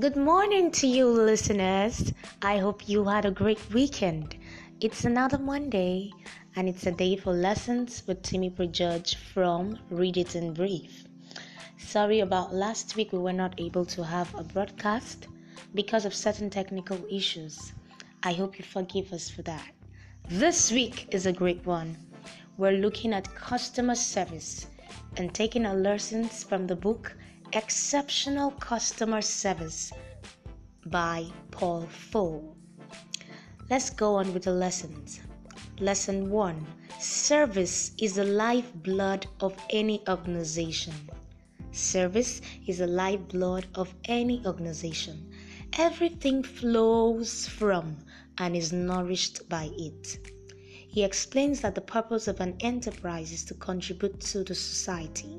Good morning to you, listeners. I hope you had a great weekend. It's another Monday, and it's a day for lessons with Timmy Prejudge from Read It in Brief. Sorry about last week, we were not able to have a broadcast because of certain technical issues. I hope you forgive us for that. This week is a great one. We're looking at customer service and taking our lessons from the book Exceptional Customer Service by Paul Foh. Let's go on with the lessons. Lesson 1 Service is the lifeblood of any organization. Service is the lifeblood of any organization. Everything flows from and is nourished by it. He explains that the purpose of an enterprise is to contribute to the society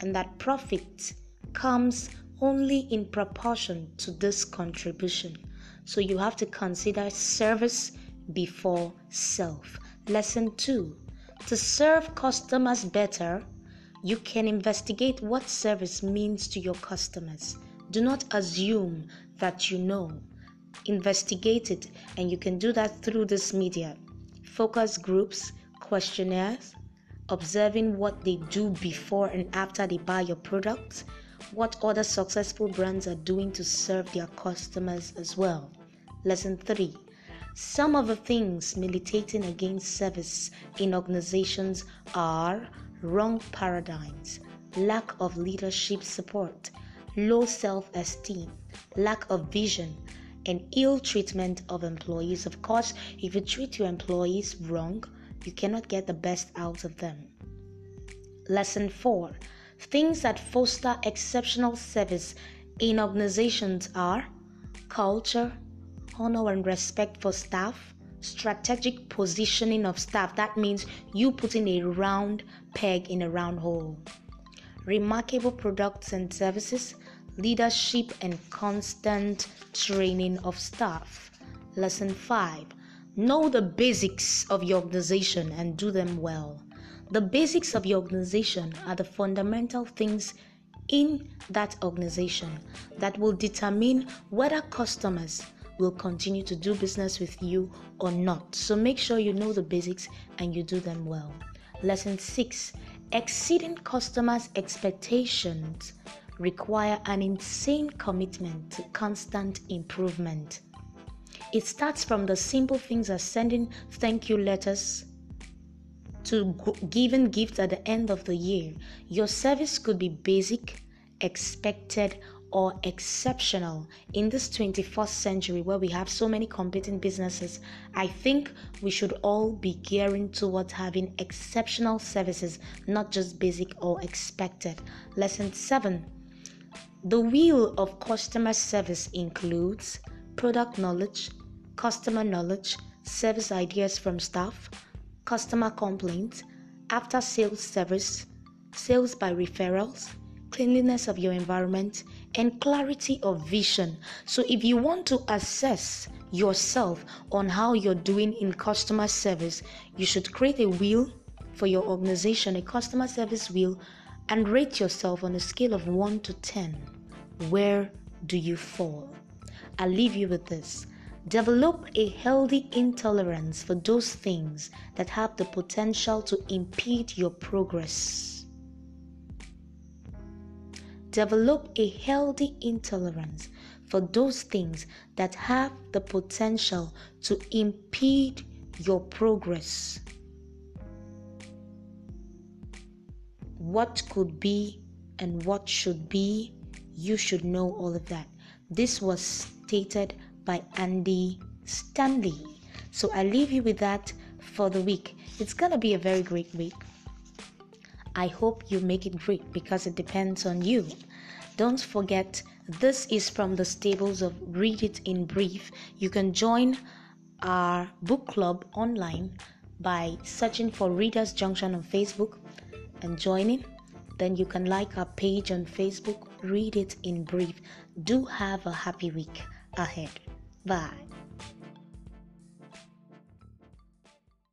and that profit comes only in proportion to this contribution. So you have to consider service before self. Lesson 2 To serve customers better, you can investigate what service means to your customers. Do not assume that you know. Investigate it, and you can do that through this media. Focus groups, questionnaires, observing what they do before and after they buy your products what other successful brands are doing to serve their customers as well. Lesson 3 Some of the things militating against service in organizations are wrong paradigms, lack of leadership support, low self esteem, lack of vision, and ill treatment of employees. Of course, if you treat your employees wrong, you cannot get the best out of them. Lesson 4 Things that foster exceptional service in organizations are culture, honor and respect for staff, strategic positioning of staff. That means you putting a round peg in a round hole. Remarkable products and services, leadership and constant training of staff. Lesson 5 Know the basics of your organization and do them well. The basics of your organization are the fundamental things in that organization that will determine whether customers will continue to do business with you or not. So make sure you know the basics and you do them well. Lesson 6 Exceeding customers' expectations require an insane commitment to constant improvement. It starts from the simple things as sending thank you letters, to giving gifts at the end of the year. Your service could be basic, expected, or exceptional in this 21st century where we have so many competing businesses, I think we should all be gearing towards having exceptional services, not just basic or expected. Lesson 7 The wheel of customer service includes product knowledge, customer knowledge, service ideas from staff, customer complaints, after sales service, sales by referrals, cleanliness of your environment, and clarity of vision. So, if you want to assess yourself on how you're doing in customer service, you should create a wheel for your organization, a customer service wheel, and rate yourself on a scale of 1 to 10. Where do you fall? I'll leave you with this. Develop a healthy intolerance for those things that have the potential to impede your progress. Develop a healthy intolerance for those things that have the potential to impede your progress. What could be and what should be, you should know all of that. This was stated by Andy Stanley. So I leave you with that for the week. It's gonna be a very great week. I hope you make it great because it depends on you. Don't forget, this is from the stables of Read It in Brief. You can join our book club online by searching for Readers Junction on Facebook and joining. Then you can like our page on Facebook, Read It in Brief. Do have a happy week ahead. Bye.